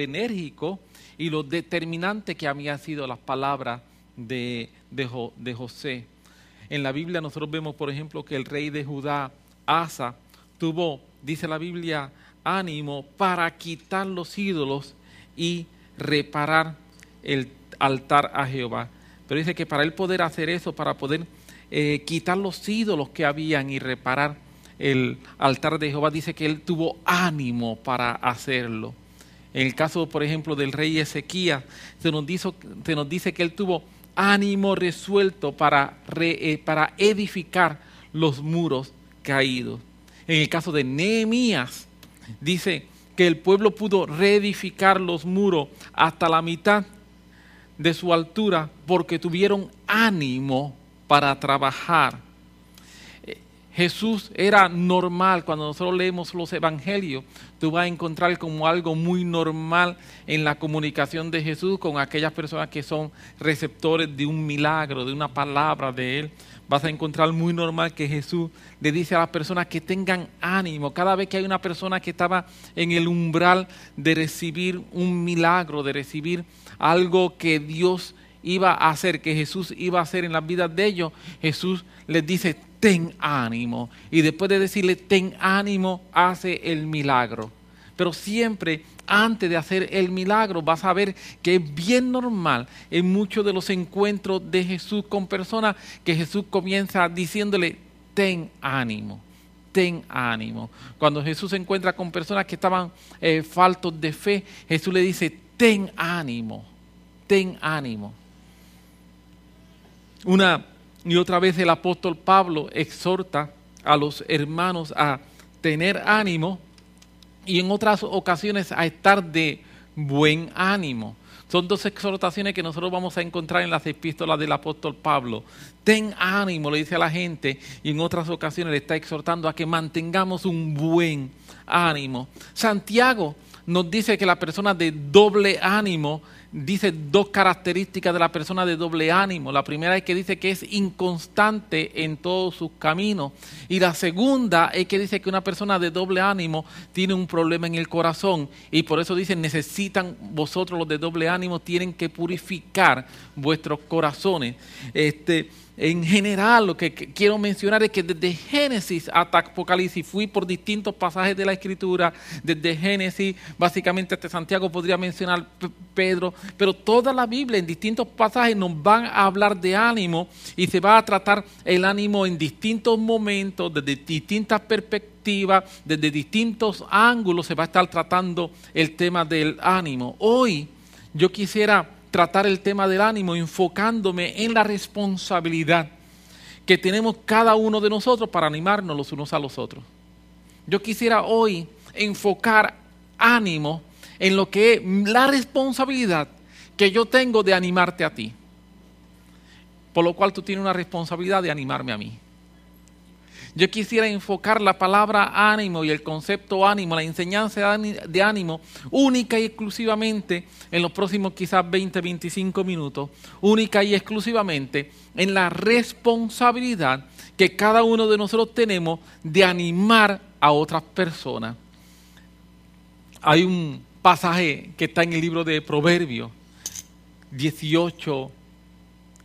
enérgico y lo determinante que había sido las palabras de, de, José. En la Biblia nosotros vemos, por ejemplo, que el rey de Judá, Asa, tuvo, dice la Biblia, ánimo para quitar los ídolos y reparar el altar a Jehová. Pero dice que para él poder hacer eso, para poder eh, quitar los ídolos que habían y reparar el altar de Jehová, dice que él tuvo ánimo para hacerlo. En el caso, por ejemplo, del rey Ezequías, se nos, dice que él tuvo ánimo resuelto para, eh, para edificar los muros caídos. En el caso de Nehemías, dice que el pueblo pudo reedificar los muros hasta la mitad de su altura porque tuvieron ánimo para trabajar. Jesús era normal. Cuando nosotros leemos los evangelios, tú vas a encontrar como algo muy normal en la comunicación de Jesús con aquellas personas que son receptores de un milagro, de una palabra de Él vas a encontrar muy normal que Jesús le dice a las personas que tengan ánimo. Cada vez que hay una persona que estaba en el umbral de recibir un milagro, de recibir algo que Dios iba a hacer, que Jesús iba a hacer en las vidas de ellos, Jesús les dice, ten ánimo. Y después de decirle, ten ánimo, hace el milagro. Pero siempre antes de hacer el milagro, vas a ver que es bien normal en muchos de los encuentros de Jesús con personas que Jesús comienza diciéndole, ten ánimo, ten ánimo. Cuando Jesús se encuentra con personas que estaban eh, faltos de fe, Jesús le dice, ten ánimo, ten ánimo. Una y otra vez el apóstol Pablo exhorta a los hermanos a tener ánimo y en otras ocasiones a estar de buen ánimo. Son dos exhortaciones que nosotros vamos a encontrar en las epístolas del apóstol Pablo. Ten ánimo, le dice a la gente, y en otras ocasiones le está exhortando a que mantengamos un buen ánimo. Santiago nos dice que la persona de doble ánimo dice dos características de la persona de doble ánimo. La primera es que dice que es inconstante en todos sus caminos. Y la segunda es que dice que una persona de doble ánimo tiene un problema en el corazón. Y por eso dice, necesitan vosotros los de doble ánimo, tienen que purificar vuestros corazones. Este, en general, lo que quiero mencionar es que desde Génesis hasta Apocalipsis fui por distintos pasajes de la Escritura, desde Génesis, básicamente hasta Santiago podría mencionar Pedro, pero toda la Biblia en distintos pasajes nos van a hablar de ánimo y se va a tratar el ánimo en distintos momentos, desde distintas perspectivas, desde distintos ángulos se va a estar tratando el tema del ánimo. Hoy yo quisiera tratar el tema del ánimo enfocándome en la responsabilidad que tenemos cada uno de nosotros para animarnos los unos a los otros. Yo quisiera hoy enfocar ánimo en lo que es la responsabilidad que yo tengo de animarte a ti. Por lo cual tú tienes una responsabilidad de animarme a mí. Yo quisiera enfocar la palabra ánimo y el concepto ánimo, la enseñanza de ánimo, única y exclusivamente en los próximos quizás 20, 25 minutos, única y exclusivamente en la responsabilidad que cada uno de nosotros tenemos de animar a otras personas. Hay un pasaje que está en el libro de Proverbios 18,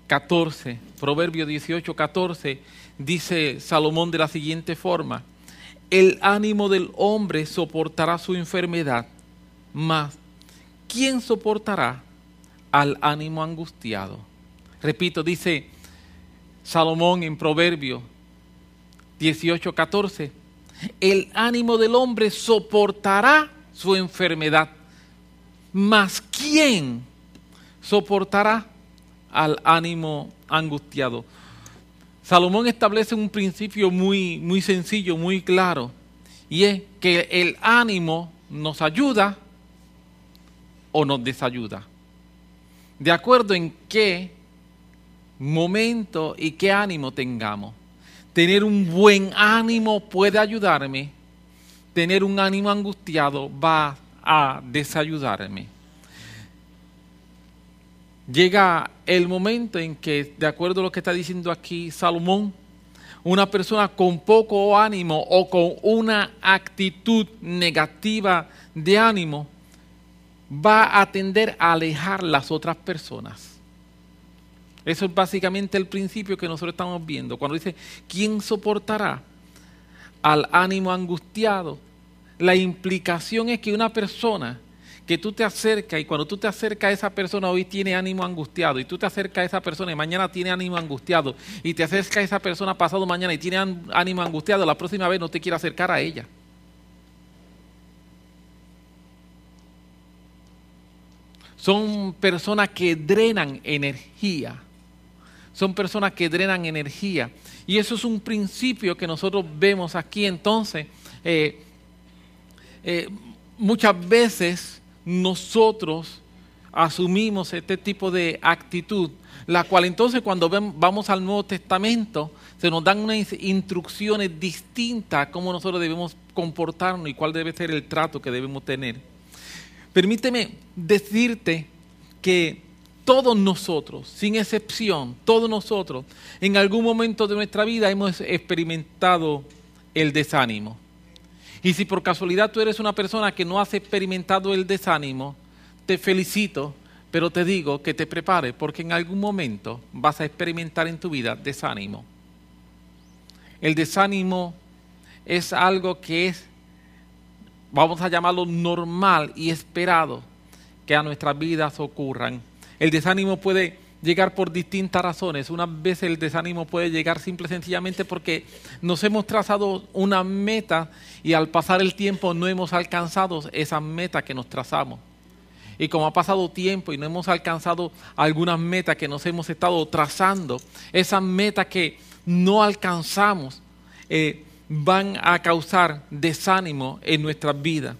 14, Proverbios 18, 14 dice Salomón de la siguiente forma, el ánimo del hombre soportará su enfermedad, mas ¿quién soportará al ánimo angustiado? Repito, dice Salomón en Proverbio 18, 14, el ánimo del hombre soportará su enfermedad, mas ¿quién soportará al ánimo angustiado? Salomón establece un principio muy, muy sencillo, muy claro, y es que el ánimo nos ayuda o nos desayuda. De acuerdo en qué momento y qué ánimo tengamos. Tener un buen ánimo puede ayudarme, tener un ánimo angustiado va a desayudarme llega el momento en que, de acuerdo a lo que está diciendo aquí Salomón, una persona con poco ánimo o con una actitud negativa de ánimo va a tender a alejar las otras personas. Eso es básicamente el principio que nosotros estamos viendo. Cuando dice, ¿quién soportará al ánimo angustiado? La implicación es que una persona que tú te acercas y cuando tú te acercas a esa persona hoy tiene ánimo angustiado y tú te acercas a esa persona y mañana tiene ánimo angustiado y te acercas a esa persona pasado mañana y tiene ánimo angustiado, la próxima vez no te quiere acercar a ella. Son personas que drenan energía. Son personas que drenan energía. Y eso es un principio que nosotros vemos aquí. Entonces, eh, eh, muchas veces nosotros asumimos este tipo de actitud, la cual entonces cuando vamos al Nuevo Testamento se nos dan unas instrucciones distintas a cómo nosotros debemos comportarnos y cuál debe ser el trato que debemos tener. Permíteme decirte que todos nosotros, sin excepción, todos nosotros, en algún momento de nuestra vida hemos experimentado el desánimo. Y si por casualidad tú eres una persona que no has experimentado el desánimo, te felicito, pero te digo que te prepares porque en algún momento vas a experimentar en tu vida desánimo. El desánimo es algo que es vamos a llamarlo normal y esperado que a nuestras vidas ocurran. El desánimo puede llegar por distintas razones. Una vez el desánimo puede llegar simple y sencillamente porque nos hemos trazado una meta y al pasar el tiempo no hemos alcanzado esa meta que nos trazamos. Y como ha pasado tiempo y no hemos alcanzado algunas metas que nos hemos estado trazando, esas metas que no alcanzamos, eh, van a causar desánimo en nuestras vidas.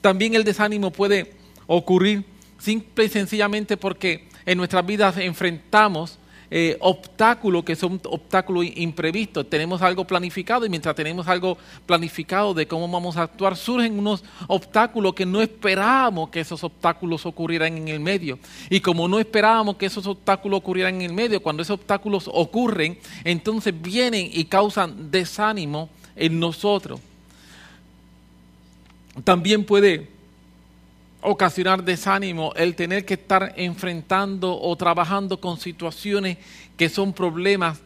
También el desánimo puede ocurrir simple y sencillamente porque en nuestras vidas enfrentamos eh, obstáculos que son obstáculos imprevistos. Tenemos algo planificado y mientras tenemos algo planificado de cómo vamos a actuar, surgen unos obstáculos que no esperábamos que esos obstáculos ocurrieran en el medio. Y como no esperábamos que esos obstáculos ocurrieran en el medio, cuando esos obstáculos ocurren, entonces vienen y causan desánimo en nosotros. También puede ocasionar desánimo el tener que estar enfrentando o trabajando con situaciones que son problemas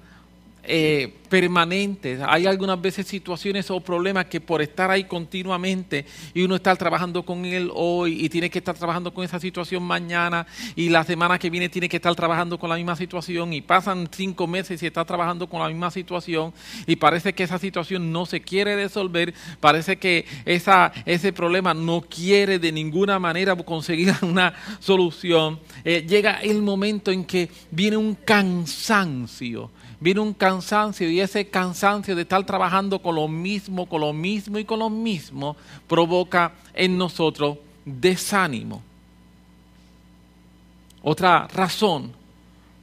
eh, permanentes. Hay algunas veces situaciones o problemas que por estar ahí continuamente y uno está trabajando con él hoy y tiene que estar trabajando con esa situación mañana y la semana que viene tiene que estar trabajando con la misma situación y pasan cinco meses y está trabajando con la misma situación y parece que esa situación no se quiere resolver, parece que ese problema no quiere de ninguna manera conseguir una solución. Eh, llega el momento en que viene un cansancio viene un cansancio y ese cansancio de estar trabajando con lo mismo, con lo mismo y con lo mismo provoca en nosotros desánimo. Otra razón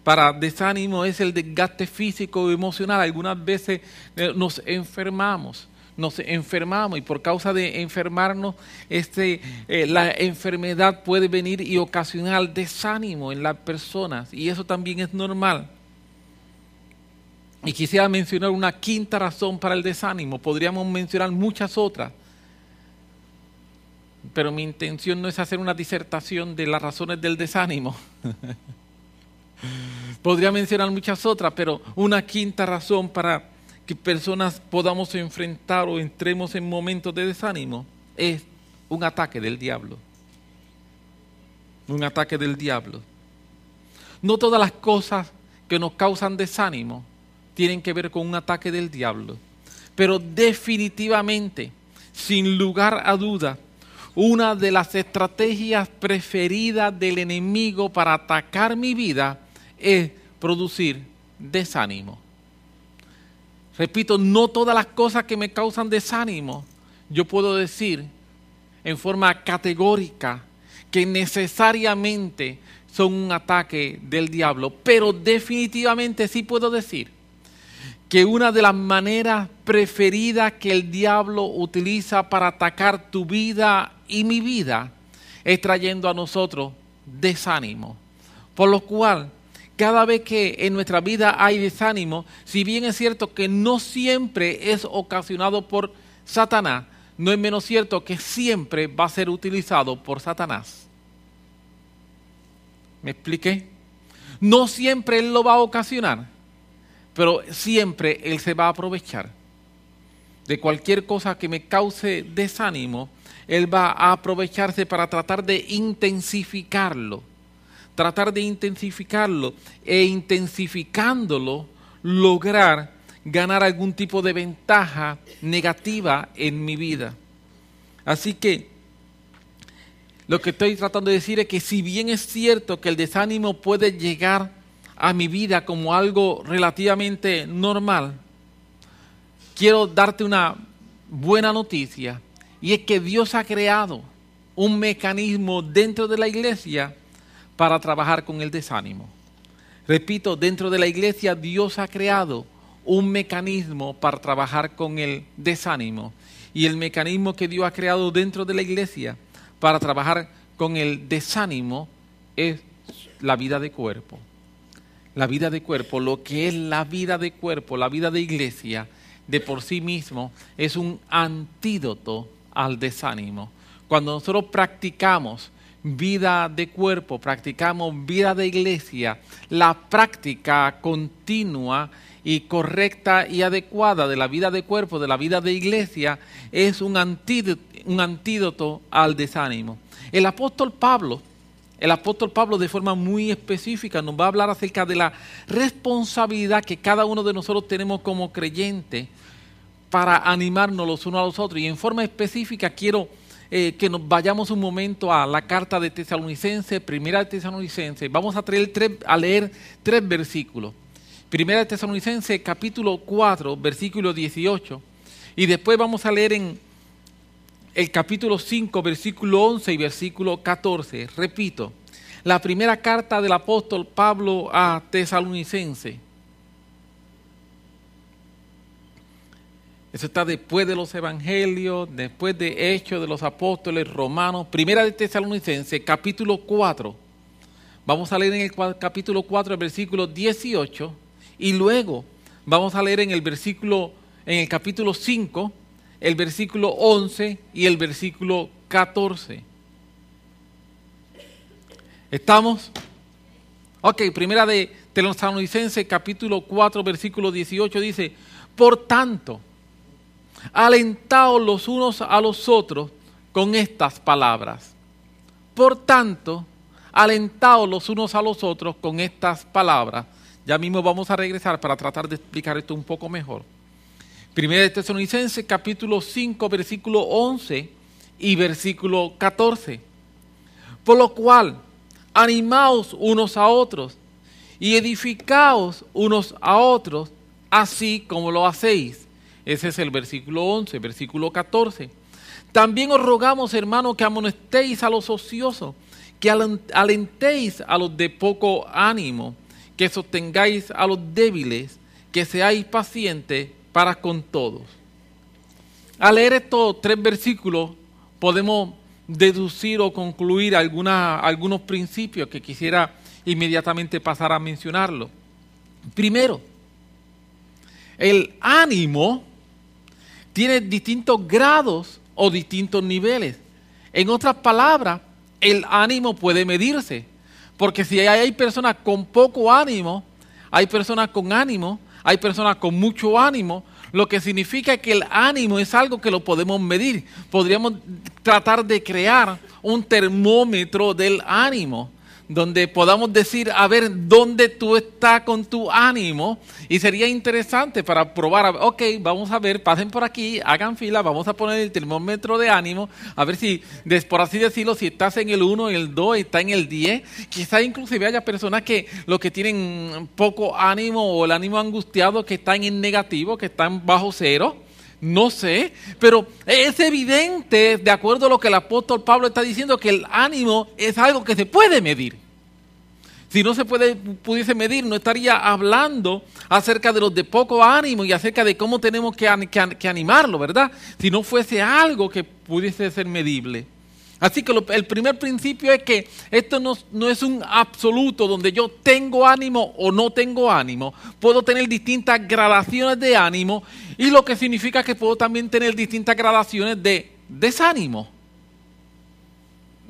para desánimo es el desgaste físico y emocional. Algunas veces eh, nos enfermamos nos enfermamos y por causa de enfermarnos, este, eh, la enfermedad puede venir y ocasionar desánimo en las personas y eso también es normal. Y quisiera mencionar una quinta razón para el desánimo. Podríamos mencionar muchas otras. Pero mi intención no es hacer una disertación de las razones del desánimo. Podría mencionar muchas otras, pero una quinta razón para que personas podamos enfrentar o entremos en momentos de desánimo es un ataque del diablo. Un ataque del diablo. No todas las cosas que nos causan desánimo tienen que ver con un ataque del diablo. Pero definitivamente, sin lugar a duda, una de las estrategias preferidas del enemigo para atacar mi vida es producir desánimo. Repito, no todas las cosas que me causan desánimo, yo puedo decir en forma categórica que necesariamente son un ataque del diablo, pero definitivamente sí puedo decir que una de las maneras preferidas que el diablo utiliza para atacar tu vida y mi vida es trayendo a nosotros desánimo. Por lo cual, cada vez que en nuestra vida hay desánimo, si bien es cierto que no siempre es ocasionado por Satanás, no es menos cierto que siempre va a ser utilizado por Satanás. ¿Me expliqué? No siempre Él lo va a ocasionar, pero siempre Él se va a aprovechar de cualquier cosa que me cause desánimo. Él va a aprovecharse para tratar de intensificarlo, tratar de intensificarlo e intensificándolo lograr ganar algún tipo de ventaja negativa en mi vida. Así que lo que estoy tratando de decir es que si bien es cierto que el desánimo puede llegar a mi vida como algo relativamente normal, quiero darte una buena noticia y es que Dios ha creado un mecanismo dentro de la iglesia para trabajar con el desánimo. Repito, dentro de la iglesia Dios ha creado un mecanismo para trabajar con el desánimo. Y el mecanismo que Dios ha creado dentro de la iglesia para trabajar con el desánimo es la vida de cuerpo. La vida de cuerpo, lo que es la vida de cuerpo, la vida de iglesia, de por sí mismo es un antídoto al desánimo. Cuando nosotros practicamos vida de cuerpo, practicamos vida de iglesia, la práctica continua y correcta y adecuada de la vida de cuerpo, de la vida de iglesia, es un antídoto, un antídoto al desánimo. El apóstol Pablo, el apóstol Pablo de forma muy específica nos va a hablar acerca de la responsabilidad que cada uno de nosotros tenemos como creyente para animarnos los unos a los otros. Y en forma específica quiero eh, que nos vayamos un momento a la carta de Tesalonicense, primera de Tesalonicense. Vamos a, a leer tres versículos. Primera de Tesalonicense, capítulo 4, versículo 18. Y después vamos a leer en el capítulo 5, versículo 11 y versículo 14. Repito, la primera carta del apóstol Pablo a Tesalonicense. Eso está después de los evangelios, después de Hechos de los Apóstoles Romanos. Primera de Tesalonicense, capítulo 4. Vamos a leer en el capítulo 4, el versículo 18. Y luego vamos a leer en el versículo, en el capítulo 5, el versículo 11 y el versículo 14. ¿Estamos? Ok, primera de Tesalonicense, capítulo 4, versículo 18 dice, por tanto, alentaos los unos a los otros con estas palabras. Por tanto, alentaos los unos a los otros con estas palabras. Ya mismo vamos a regresar para tratar de explicar esto un poco mejor. Primera de Tesalonicenses capítulo 5 versículo 11 y versículo 14. Por lo cual, animaos unos a otros y edificaos unos a otros, así como lo hacéis ese es el versículo 11, versículo 14. También os rogamos, hermanos, que amonestéis a los ociosos, que alentéis a los de poco ánimo, que sostengáis a los débiles, que seáis pacientes para con todos. Al leer estos tres versículos podemos deducir o concluir algunos principios que quisiera inmediatamente pasar a mencionarlo. Primero, el ánimo tiene distintos grados o distintos niveles. En otras palabras, el ánimo puede medirse. Porque si hay personas con poco ánimo, hay personas con ánimo, hay personas con mucho ánimo, lo que significa que el ánimo es algo que lo podemos medir. Podríamos tratar de crear un termómetro del ánimo donde podamos decir, a ver, dónde tú estás con tu ánimo. Y sería interesante para probar, ok, vamos a ver, pasen por aquí, hagan fila, vamos a poner el termómetro de ánimo, a ver si, por así decirlo, si estás en el 1, en el 2, está en el 10. Quizá inclusive haya personas que lo que tienen poco ánimo o el ánimo angustiado que están en negativo, que están bajo cero. No sé, pero es evidente, de acuerdo a lo que el apóstol Pablo está diciendo, que el ánimo es algo que se puede medir. Si no se pudiese medir, no estaría hablando acerca de los de poco ánimo y acerca de cómo tenemos que, animarlo, ¿verdad? Si no fuese algo que pudiese ser medible. Así que el primer principio es que esto no, no, es un absoluto donde yo tengo ánimo o no tengo ánimo. Puedo tener distintas gradaciones de ánimo y lo que significa que puedo también tener distintas gradaciones de desánimo.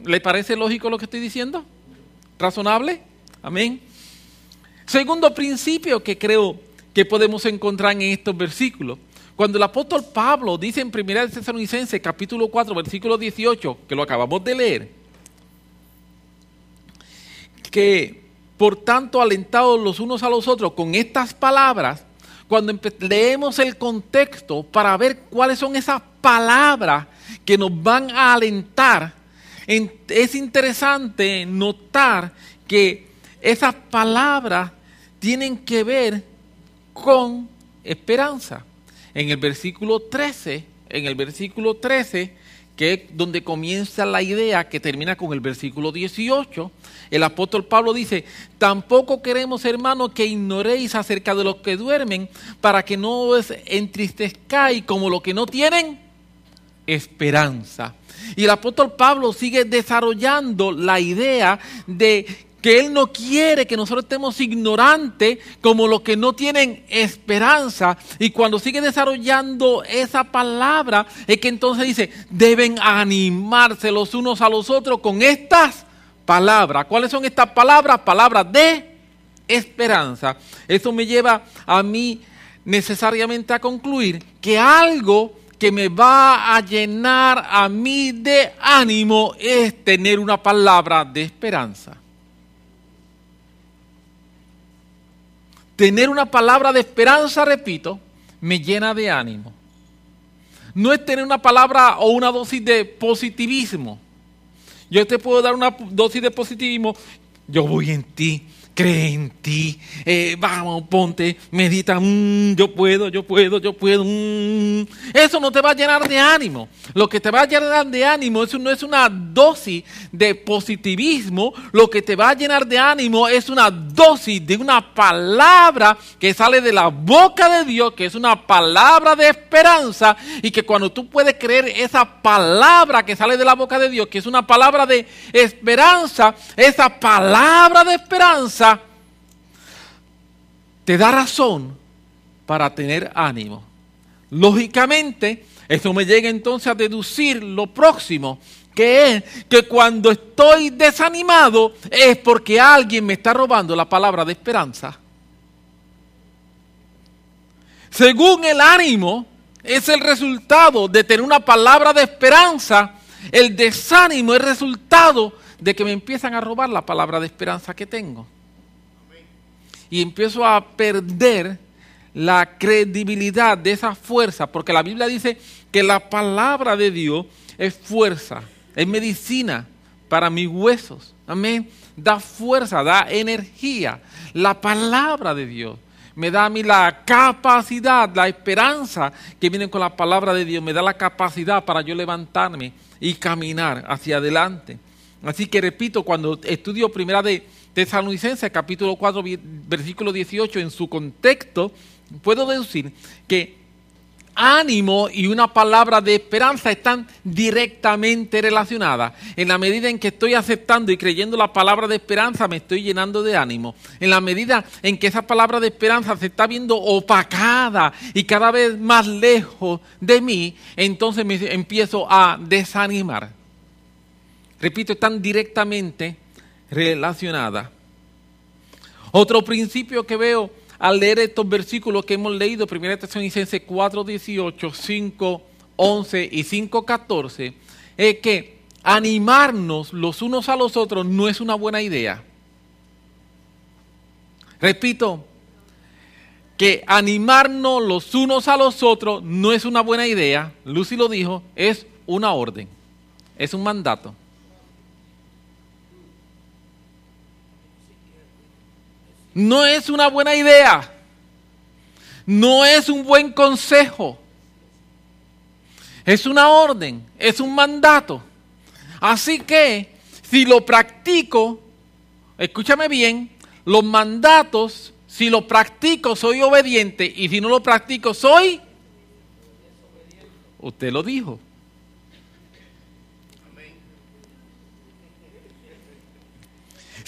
¿Le parece lógico lo que estoy diciendo? razonable? Amén. Segundo principio que creo que podemos encontrar en estos versículos. Cuando el apóstol Pablo dice en 1 Tesalonicenses capítulo 4 versículo 18, que lo acabamos de leer, que por tanto alentados los unos a los otros con estas palabras, cuando leemos el contexto para ver cuáles son esas palabras que nos van a alentar, es interesante notar que esas palabras tienen que ver con esperanza. En el versículo 13, en el versículo 13, que es donde comienza la idea que termina con el versículo 18, el apóstol Pablo dice, tampoco queremos, hermanos, que ignoréis acerca de los que duermen, para que no os entristezcáis como los que no tienen esperanza. Y el apóstol Pablo sigue desarrollando la idea de que Él no quiere que nosotros estemos ignorantes como los que no tienen esperanza. Y cuando sigue desarrollando esa palabra, es que entonces dice, deben animarse los unos a los otros con estas palabras. ¿Cuáles son estas palabras? Palabras de esperanza. Eso me lleva a mí necesariamente a concluir que algo que me va a llenar a mí de ánimo es tener una palabra de esperanza. Tener una palabra de esperanza, repito, me llena de ánimo. No es tener una palabra o una dosis de positivismo. Yo te puedo dar una dosis de positivismo. Yo voy en ti cree en ti, eh, vamos, ponte, medita, mm, yo puedo, yo puedo, yo puedo. Mm. Eso no te va a llenar de ánimo. Lo que te va a llenar de ánimo eso no es una dosis de positivismo, lo que te va a llenar de ánimo es una dosis de una palabra que sale de la boca de Dios, que es una palabra de esperanza y que cuando tú puedes creer esa palabra que sale de la boca de Dios, que es una palabra de esperanza, esa palabra de esperanza, te da razón para tener ánimo. Lógicamente, eso me llega entonces a deducir lo próximo, que es que cuando estoy desanimado es porque alguien me está robando la palabra de esperanza. Según el ánimo, es el resultado de tener una palabra de esperanza. El desánimo es resultado de que me empiezan a robar la palabra de esperanza que tengo y empiezo a perder la credibilidad de esa fuerza, porque la Biblia dice que la palabra de Dios es fuerza, es medicina para mis huesos. Amén. Da fuerza, da energía. La palabra de Dios me da a mí la capacidad, la esperanza que viene con la palabra de Dios, me da la capacidad para yo levantarme y caminar hacia adelante. Así que repito, cuando estudio primera de Tesalonicenses capítulo 4 versículo 18 en su contexto, puedo decir que ánimo y una palabra de esperanza están directamente relacionadas. En la medida en que estoy aceptando y creyendo la palabra de esperanza, me estoy llenando de ánimo. En la medida en que esa palabra de esperanza se está viendo opacada y cada vez más lejos de mí, entonces me empiezo a desanimar. Repito, están directamente relacionada. Otro principio que veo al leer estos versículos que hemos leído, 1 Tesalonicenses 4, 18, 5, 11 y 5, 14, es que animarnos los unos a los otros no es una buena idea. Repito, que animarnos los unos a los otros no es una buena idea, Lucy lo dijo, es una orden, es un mandato. No es una buena idea. No es un buen consejo. Es una orden, es un mandato. Así que si lo practico, escúchame bien, los mandatos, si lo practico soy obediente y si no lo practico soy... Usted lo dijo.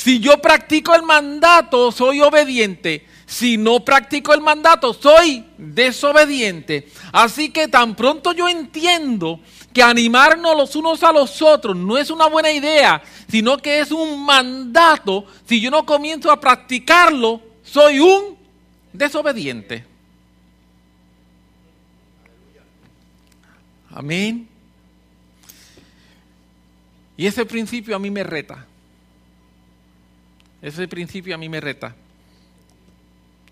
Si yo practico el mandato, soy obediente. Si no practico el mandato, soy desobediente. Así que tan pronto yo entiendo que animarnos los unos a los otros no es una buena idea, sino que es un mandato. Si yo no comienzo a practicarlo, soy un desobediente. Amén. Y ese principio a mí me reta. Ese principio a mí me reta.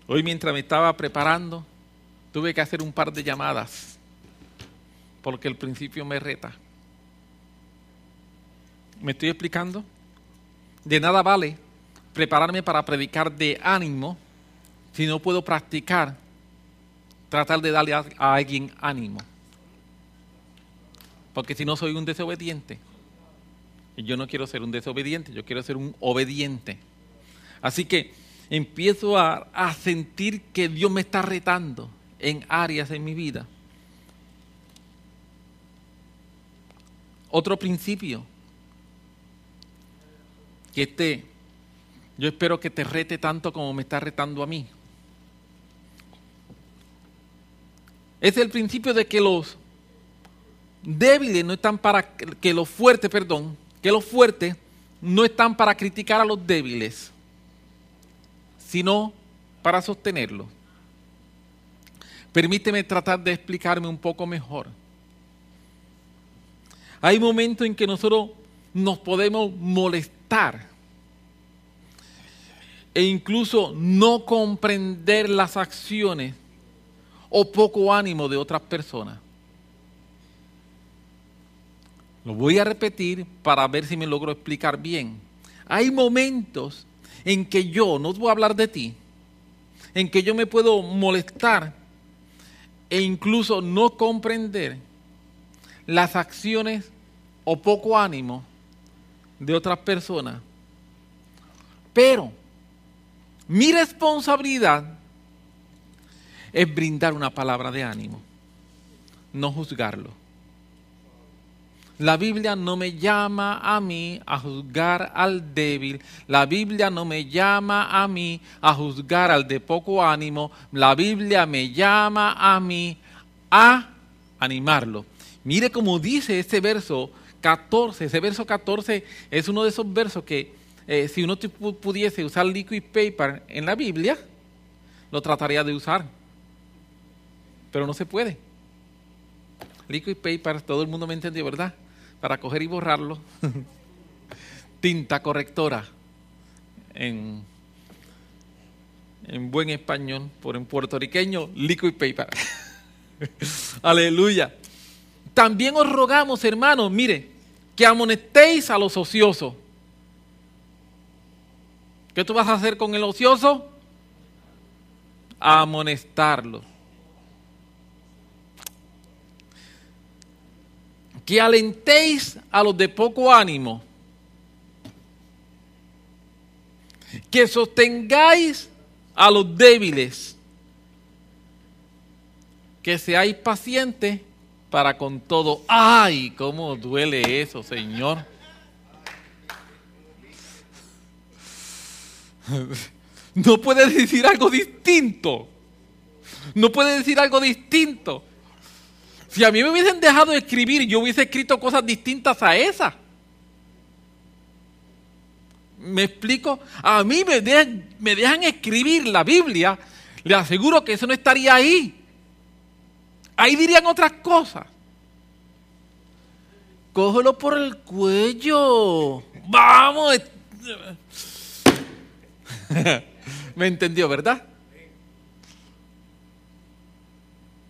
Hoy mientras me estaba preparando, tuve que hacer un par de llamadas, porque el principio me reta. ¿Me estoy explicando? De nada vale prepararme para predicar de ánimo si no puedo practicar, tratar de darle a, alguien ánimo. Porque si no soy un desobediente, y yo no quiero ser un desobediente, yo quiero ser un obediente. Así que empiezo a, a sentir que Dios me está retando en áreas en mi vida. Otro principio que este, yo espero que te rete tanto como me está retando a mí. Es el principio de que los débiles no están para que los fuertes, perdón, que los fuertes no están para criticar a los débiles, sino para sostenerlos. Permíteme tratar de explicarme un poco mejor. Hay momentos en que nosotros nos podemos molestar e incluso no comprender las acciones o poco ánimo de otras personas. Lo voy a repetir para ver si me logro explicar bien. Hay momentos en que yo, no voy a hablar de ti, en que yo me puedo molestar e incluso no comprender las acciones o poco ánimo de otras personas. Pero mi responsabilidad es brindar una palabra de ánimo, no juzgarlo. La Biblia no me llama a mí a juzgar al débil. La Biblia no me llama a mí a juzgar al de poco ánimo. La Biblia me llama a mí a animarlo. Mire cómo dice este verso 14. Ese verso 14 es uno de esos versos que eh, si uno pudiese usar liquid paper en la Biblia, lo trataría de usar. Pero no se puede. Liquid paper, todo el mundo me entendió, ¿verdad? Para coger y borrarlo. Tinta correctora en, en buen español, por en puertorriqueño, liquid paper. Aleluya. También os rogamos, hermanos, mire, que amonestéis a los ociosos. ¿Qué tú vas a hacer con el ocioso? Amonestarlo. Que alentéis a los de poco ánimo, que sostengáis a los débiles, que seáis pacientes para con todo. ¡Ay, cómo duele eso, Señor! No puede decir algo distinto. No puede decir algo distinto. Si a mí me hubiesen dejado de escribir, yo hubiese escrito cosas distintas a esas. ¿Me explico? A mí me dejan, me dejan escribir la Biblia, le aseguro que eso no estaría ahí. Ahí dirían otras cosas. Cógelo por el cuello. Vamos. ¿Me entendió, verdad?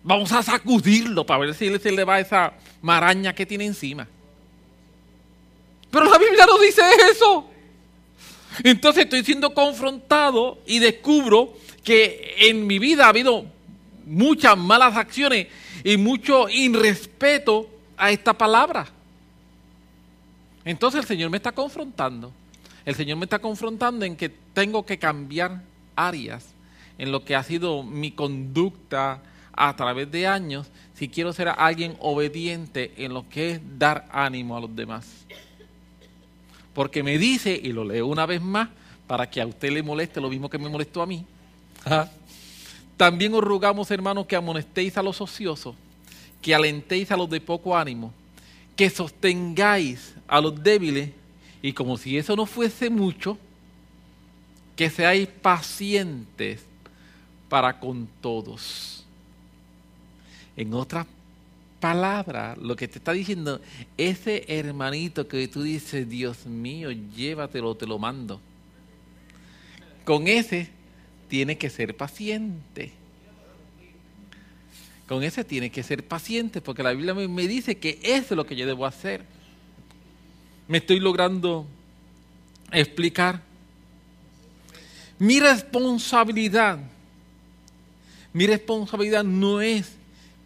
Vamos a sacudirlo para ver si se le va esa maraña que tiene encima. Pero la Biblia no dice eso. Entonces estoy siendo confrontado y descubro que en mi vida ha habido muchas malas acciones y mucho irrespeto a esta palabra. Entonces el Señor me está confrontando. El Señor me está confrontando en que tengo que cambiar áreas en lo que ha sido mi conducta, a través de años si quiero ser alguien obediente en lo que es dar ánimo a los demás. Porque me dice, y lo leo una vez más, para que a usted le moleste lo mismo que me molestó a mí. También os rogamos, hermanos, que amonestéis a los ociosos, que alentéis a los de poco ánimo, que sostengáis a los débiles y como si eso no fuese mucho, que seáis pacientes para con todos. En otras palabras, lo que te está diciendo, ese hermanito que tú dices, Dios mío, llévatelo, te lo mando. Con ese tiene que ser paciente. Con ese tiene que ser paciente, porque la Biblia me dice que eso es lo que yo debo hacer. Me estoy logrando explicar. Mi responsabilidad, mi responsabilidad no es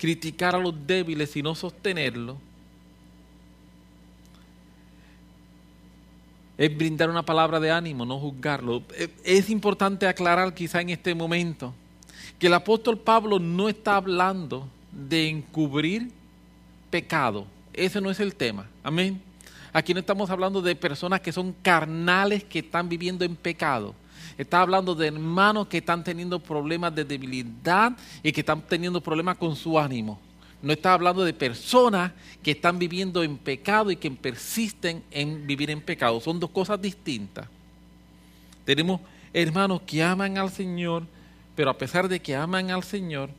criticar a los débiles, sino sostenerlos. Es brindar una palabra de ánimo, no juzgarlo. Es importante aclarar quizá en este momento que el apóstol Pablo no está hablando de encubrir pecado. Ese no es el tema. Amén. Aquí no estamos hablando de personas que son carnales que están viviendo en pecado. Está hablando de hermanos que están teniendo problemas de debilidad y que están teniendo problemas con su ánimo. No está hablando de personas que están viviendo en pecado y que persisten en vivir en pecado. Son dos cosas distintas. Tenemos hermanos que aman al Señor, pero a pesar de que aman al Señor,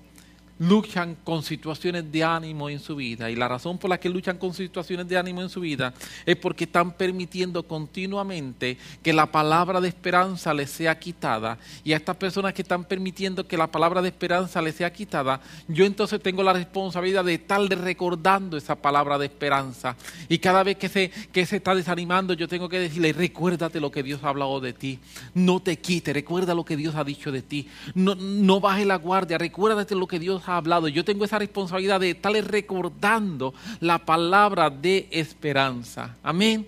luchan con situaciones de ánimo en su vida. Y la razón por la que luchan con situaciones de ánimo en su vida es porque están permitiendo continuamente que la palabra de esperanza les sea quitada. Y a estas personas que están permitiendo que la palabra de esperanza les sea quitada, yo entonces tengo la responsabilidad de estar recordando esa palabra de esperanza. Y cada vez que se, que se está desanimando, yo tengo que decirle, recuérdate lo que Dios ha hablado de ti. No te quite, recuerda lo que Dios ha dicho de ti. No, no baje la guardia, recuérdate lo que Dios ha hablado. Yo tengo esa responsabilidad de estarle recordando la palabra de esperanza. Amén.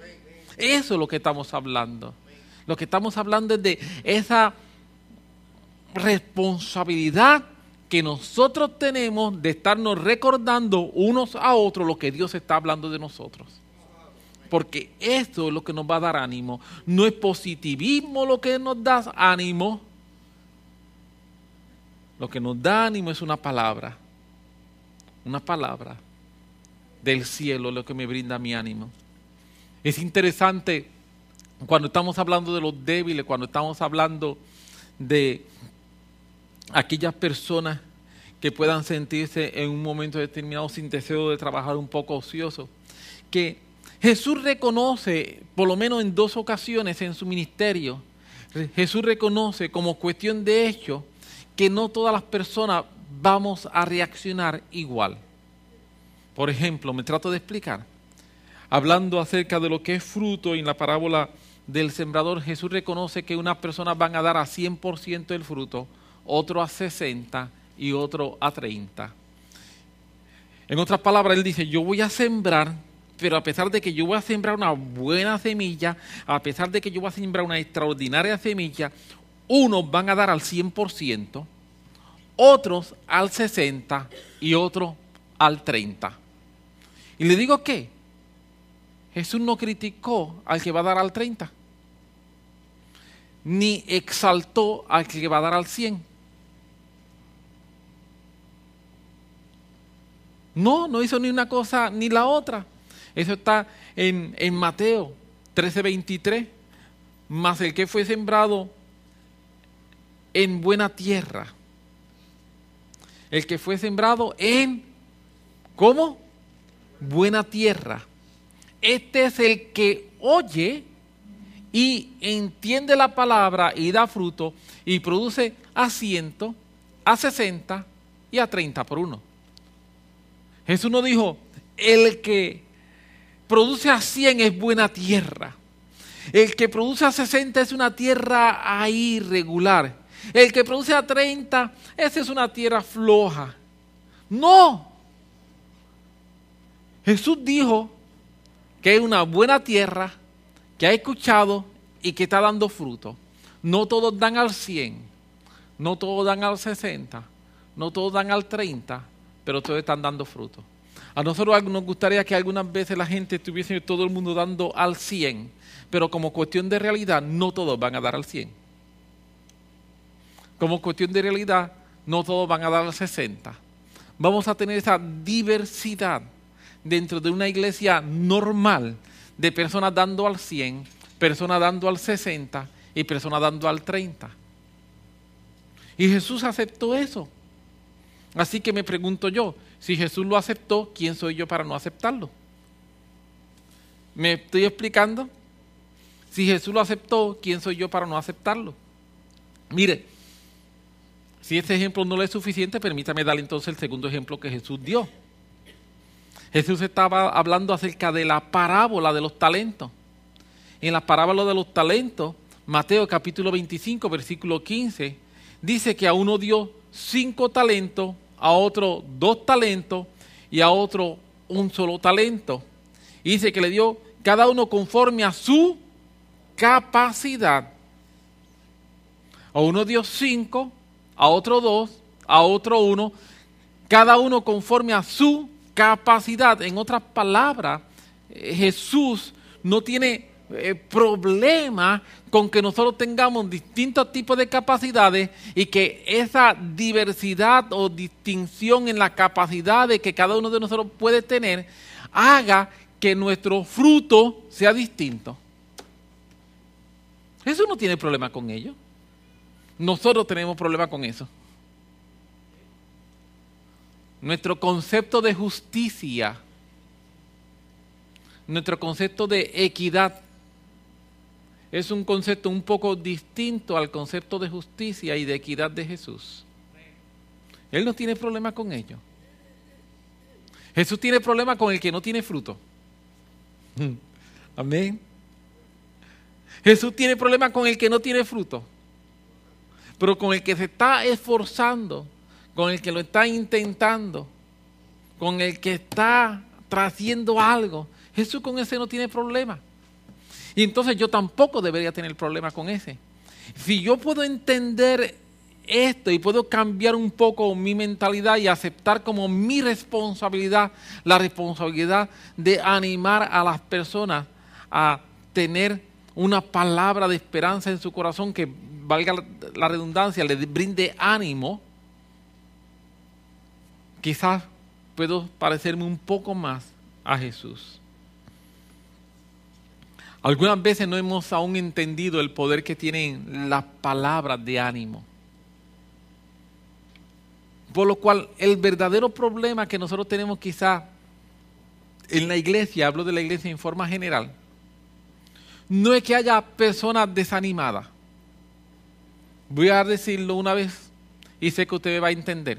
Eso es lo que estamos hablando. Lo que estamos hablando es de esa responsabilidad que nosotros tenemos de estarnos recordando unos a otros lo que Dios está hablando de nosotros. Porque esto es lo que nos va a dar ánimo. No es positivismo lo que nos da ánimo, lo que nos da ánimo es una palabra, una palabra del cielo, lo que me brinda mi ánimo. Es interesante cuando estamos hablando de los débiles, cuando estamos hablando de aquellas personas que puedan sentirse en un momento determinado sin deseo de trabajar un poco ocioso, que Jesús reconoce, por lo menos en dos ocasiones en su ministerio, Jesús reconoce como cuestión de hecho que no todas las personas vamos a reaccionar igual. Por ejemplo, me trato de explicar. Hablando acerca de lo que es fruto en la parábola del sembrador, Jesús reconoce que unas personas van a dar a 100% el fruto, otro a 60 y otro a 30. En otras palabras, él dice, yo voy a sembrar, pero a pesar de que yo voy a sembrar una buena semilla, a pesar de que yo voy a sembrar una extraordinaria semilla, unos van a dar al 100%, otros al 60% y otros al 30%. Y le digo que Jesús no criticó al que va a dar al 30, ni exaltó al que va a dar al 100. No, no hizo ni una cosa ni la otra. Eso está en, en Mateo 13:23. Más el que fue sembrado en buena tierra. El que fue sembrado en, ¿cómo? Buena tierra. Este es el que oye y entiende la palabra y da fruto y produce a ciento, a sesenta y a treinta por uno. Jesús no dijo, el que produce a cien es buena tierra. El que produce a sesenta es una tierra ahí regular. El que produce a 30, esa es una tierra floja. No. Jesús dijo que es una buena tierra, que ha escuchado y que está dando fruto. No todos dan al 100, no todos dan al 60, no todos dan al 30, pero todos están dando fruto. A nosotros nos gustaría que algunas veces la gente estuviese todo el mundo dando al 100, pero como cuestión de realidad, no todos van a dar al 100 como cuestión de realidad, no todos van a dar 60. Vamos a tener esa diversidad dentro de una iglesia normal de personas dando al 100, personas dando al 60 y personas dando al 30. Y Jesús aceptó eso. Así que me pregunto yo, si Jesús lo aceptó, ¿quién soy yo para no aceptarlo? ¿Me estoy explicando? Si Jesús lo aceptó, ¿quién soy yo para no aceptarlo? Mire, si este ejemplo no le es suficiente, permítame darle entonces el segundo ejemplo que Jesús dio. Jesús estaba hablando acerca de la parábola de los talentos. En la parábola de los talentos, Mateo capítulo 25, versículo 15, dice que a uno dio cinco talentos, a otro dos talentos y a otro un solo talento. Y dice que le dio cada uno conforme a su capacidad. A uno dio cinco, a otro dos, a otro uno, cada uno conforme a su capacidad. En otras palabras, eh, Jesús no tiene eh, problema con que nosotros tengamos distintos tipos de capacidades y que esa diversidad o distinción en la capacidad de que cada uno de nosotros puede tener haga que nuestro fruto sea distinto. Jesús no tiene problema con ello. Nosotros tenemos problema con eso. Nuestro concepto de justicia, nuestro concepto de equidad, es un concepto un poco distinto al concepto de justicia y de equidad de Jesús. Él no tiene problema con ello. Jesús tiene problema con el que no tiene fruto. Amén. Jesús tiene problema con el que no tiene fruto. Pero con el que se está esforzando, con el que lo está intentando, con el que está trayendo algo, Jesús con ese no tiene problema. Y entonces yo tampoco debería tener problema con ese. Si yo puedo entender esto y puedo cambiar un poco mi mentalidad y aceptar como mi responsabilidad la responsabilidad de animar a las personas a tener una palabra de esperanza en su corazón que valga la redundancia, le brinde ánimo, quizás puedo parecerme un poco más a Jesús. Algunas veces no hemos aún entendido el poder que tienen las palabras de ánimo. Por lo cual el verdadero problema que nosotros tenemos quizá en la iglesia, hablo de la iglesia en forma general, no es que haya personas desanimadas. Voy a decirlo una vez y sé que usted va a entender.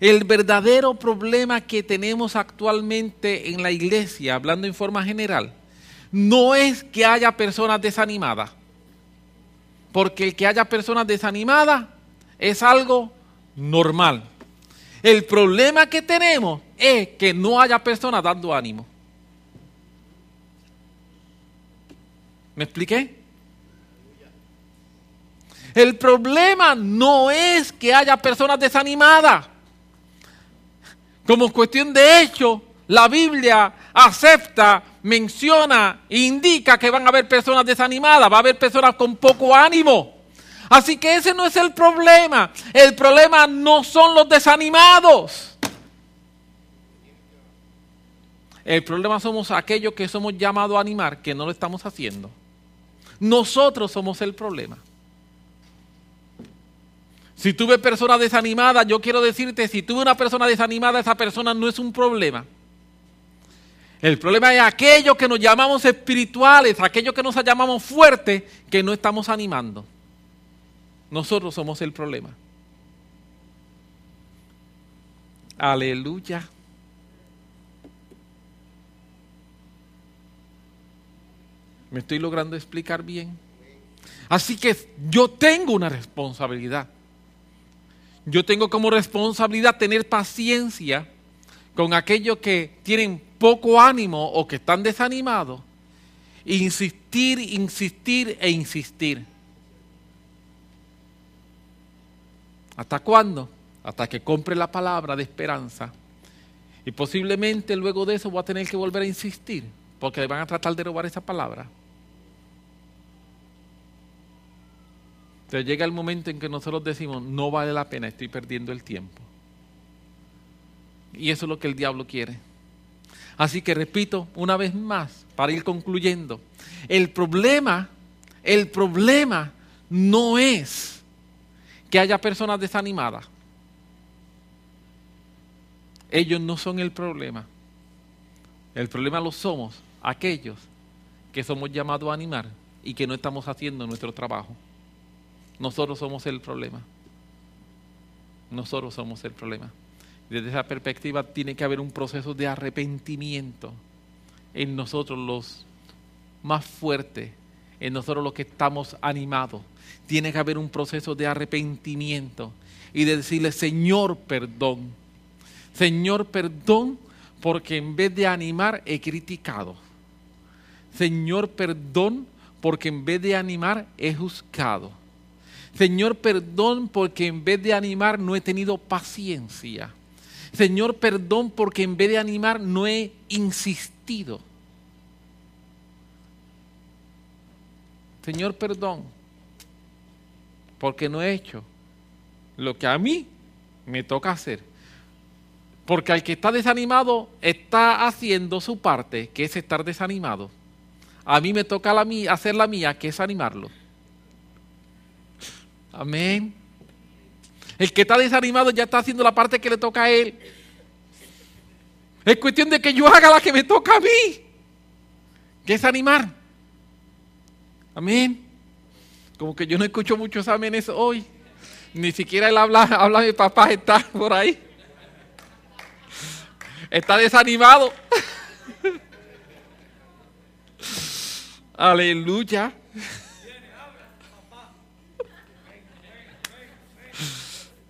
El verdadero problema que tenemos actualmente en la iglesia, hablando en forma general, no es que haya personas desanimadas, porque el que haya personas desanimadas es algo normal. El problema que tenemos es que no haya personas dando ánimo. ¿Me expliqué? El problema no es que haya personas desanimadas. Como cuestión de hecho, la Biblia acepta, menciona, indica que van a haber personas desanimadas, va a haber personas con poco ánimo. Así que ese no es el problema. El problema no son los desanimados. El problema somos aquellos que somos llamados a animar, que no lo estamos haciendo. Nosotros somos el problema. Si tuve personas desanimadas, yo quiero decirte, si tuve una persona desanimada, esa persona no es un problema. El problema es aquellos que nos llamamos espirituales, aquellos que nos llamamos fuertes, que no estamos animando. Nosotros somos el problema. Aleluya. ¿Me estoy logrando explicar bien? Así que yo tengo una responsabilidad. Yo tengo como responsabilidad tener paciencia con aquellos que tienen poco ánimo o que están desanimados. Insistir, insistir e insistir. ¿Hasta cuándo? Hasta que compre la palabra de esperanza. Y posiblemente luego de eso voy a tener que volver a insistir, porque van a tratar de robar esa palabra. Pero llega el momento en que nosotros decimos, no vale la pena, estoy perdiendo el tiempo. Y eso es lo que el diablo quiere. Así que repito una vez más, para ir concluyendo, el problema, el problema no es que haya personas desanimadas. Ellos no son el problema. El problema lo somos aquellos que somos llamados a animar y que no estamos haciendo nuestro trabajo. Nosotros somos el problema. Nosotros somos el problema. Desde esa perspectiva tiene que haber un proceso de arrepentimiento en nosotros los más fuertes, en nosotros los que estamos animados. Tiene que haber un proceso de arrepentimiento y de decirle, Señor, perdón. Señor, perdón, porque en vez de animar he criticado. Señor, perdón, porque en vez de animar he juzgado. Señor, perdón, porque en vez de animar no he tenido paciencia. Señor, perdón porque en vez de animar no he insistido. Señor, perdón porque no he hecho lo que a mí me toca hacer. Porque al que está desanimado está haciendo su parte, que es estar desanimado. A mí me toca hacer la mía, que es animarlo. Amén. El que está desanimado ya está haciendo la parte que le toca a él. Es cuestión de que yo haga la que me toca a mí, que es animar. Amén. Como que yo no escucho muchos amenes hoy. Ni siquiera él habla, habla de papá, está por ahí. Está desanimado. Aleluya.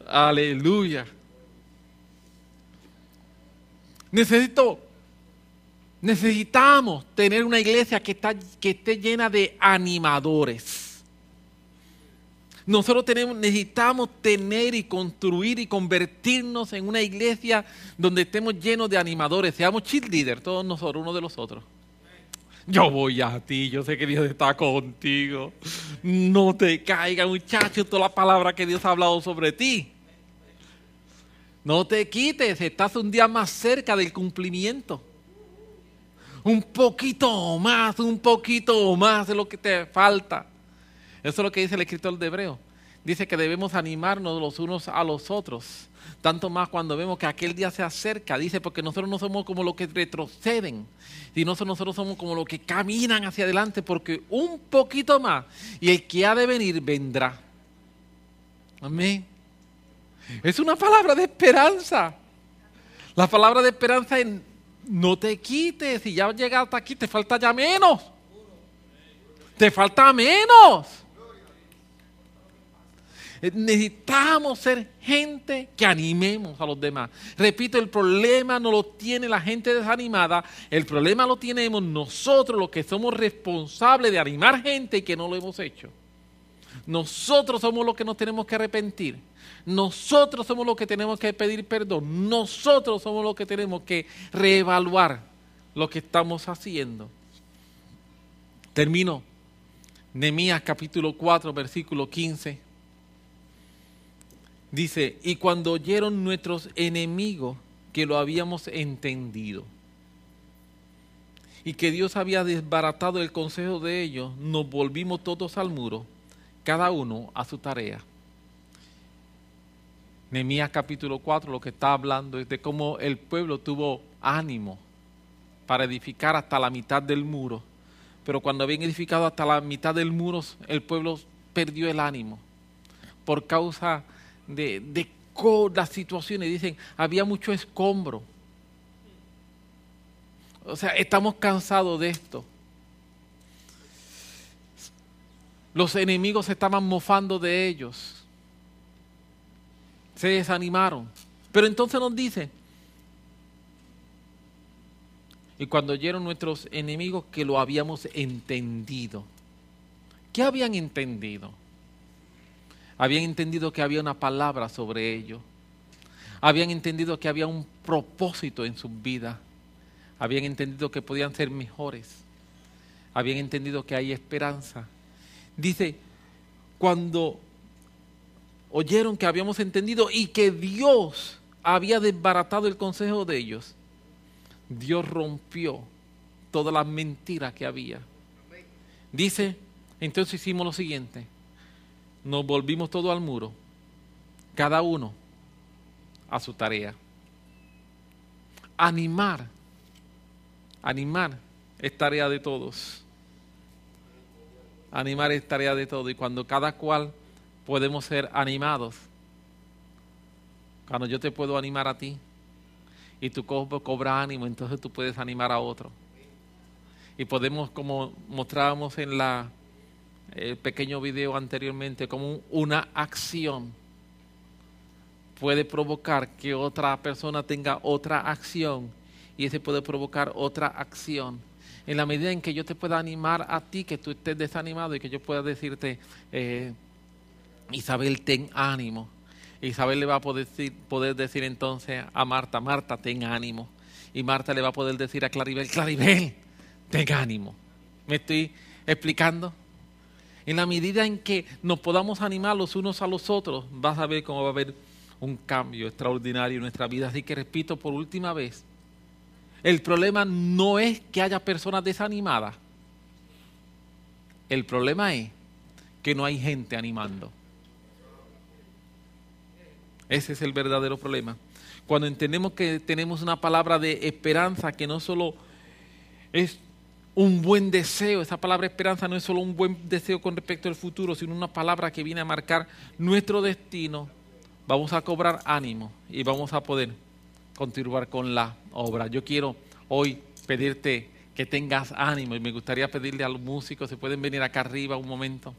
Aleluya. Necesito, necesitamos tener una iglesia que, está, que esté llena de animadores. Nosotros tenemos, necesitamos tener y construir y convertirnos en una iglesia donde estemos llenos de animadores. Seamos cheerleaders, todos nosotros, uno de los otros. Yo voy a ti, yo sé que Dios está contigo. No te caiga, muchacho, toda la palabra que Dios ha hablado sobre ti. No te quites, estás un día más cerca del cumplimiento. Un poquito más, un poquito más de lo que te falta. Eso es lo que dice el escritor de Hebreo. Dice que debemos animarnos los unos a los otros. Tanto más cuando vemos que aquel día se acerca. Dice, porque nosotros no somos como los que retroceden, sino nosotros somos como los que caminan hacia adelante, porque un poquito más y el que ha de venir vendrá. Amén. Es una palabra de esperanza. La palabra de esperanza es no te quites, si ya has llegado hasta aquí, te falta ya menos. Te falta menos. Necesitamos ser gente que animemos a los demás. Repito, el problema no lo tiene la gente desanimada, el problema lo tenemos nosotros los que somos responsables de animar gente y que no lo hemos hecho. Nosotros somos los que nos tenemos que arrepentir. Nosotros somos los que tenemos que pedir perdón. Nosotros somos los que tenemos que reevaluar lo que estamos haciendo. Termino. Nehemías capítulo 4, versículo 15. Dice, y cuando oyeron nuestros enemigos que lo habíamos entendido y que Dios había desbaratado el consejo de ellos, nos volvimos todos al muro, cada uno a su tarea. Nehemías capítulo 4 lo que está hablando es de cómo el pueblo tuvo ánimo para edificar hasta la mitad del muro. Pero cuando habían edificado hasta la mitad del muro, el pueblo perdió el ánimo por causa de, de las situaciones. Dicen, había mucho escombro. O sea, estamos cansados de esto. Los enemigos estaban mofando de ellos se desanimaron. Pero entonces nos dice, y cuando oyeron nuestros enemigos que lo habíamos entendido, ¿qué habían entendido? Habían entendido que había una palabra sobre ellos. Habían entendido que había un propósito en sus vidas. Habían entendido que podían ser mejores. Habían entendido que hay esperanza. Dice, cuando oyeron que habíamos entendido y que Dios había desbaratado el consejo de ellos, Dios rompió todas las mentiras que había. Dice, entonces hicimos lo siguiente, nos volvimos todo al muro, cada uno a su tarea. Animar, animar es tarea de todos. Animar es tarea de todos y cuando cada cual podemos ser animados, cuando yo te puedo animar a ti y tú cobras ánimo, entonces tú puedes animar a otro. Y podemos, como mostrábamos en la el pequeño video anteriormente, como una acción puede provocar que otra persona tenga otra acción y ese puede provocar otra acción. En la medida en que yo te pueda animar a ti, que tú estés desanimado y que yo pueda decirte, eh, Isabel, ten ánimo. Isabel le va a poder decir, poder decir entonces a Marta, Marta, ten ánimo. Y Marta le va a poder decir a Claribel, Claribel, ten ánimo. ¿Me estoy explicando? En la medida en que nos podamos animar los unos a los otros, vas a ver cómo va a haber un cambio extraordinario en nuestra vida. Así que repito por última vez, el problema no es que haya personas desanimadas. El problema es que no hay gente animando. Ese es el verdadero problema. Cuando entendemos que tenemos una palabra de esperanza que no solo es un buen deseo, esa palabra esperanza no es solo un buen deseo con respecto al futuro, sino una palabra que viene a marcar nuestro destino, vamos a cobrar ánimo y vamos a poder continuar con la obra. Yo quiero hoy pedirte que tengas ánimo y me gustaría pedirle a los músicos, se pueden venir acá arriba un momento.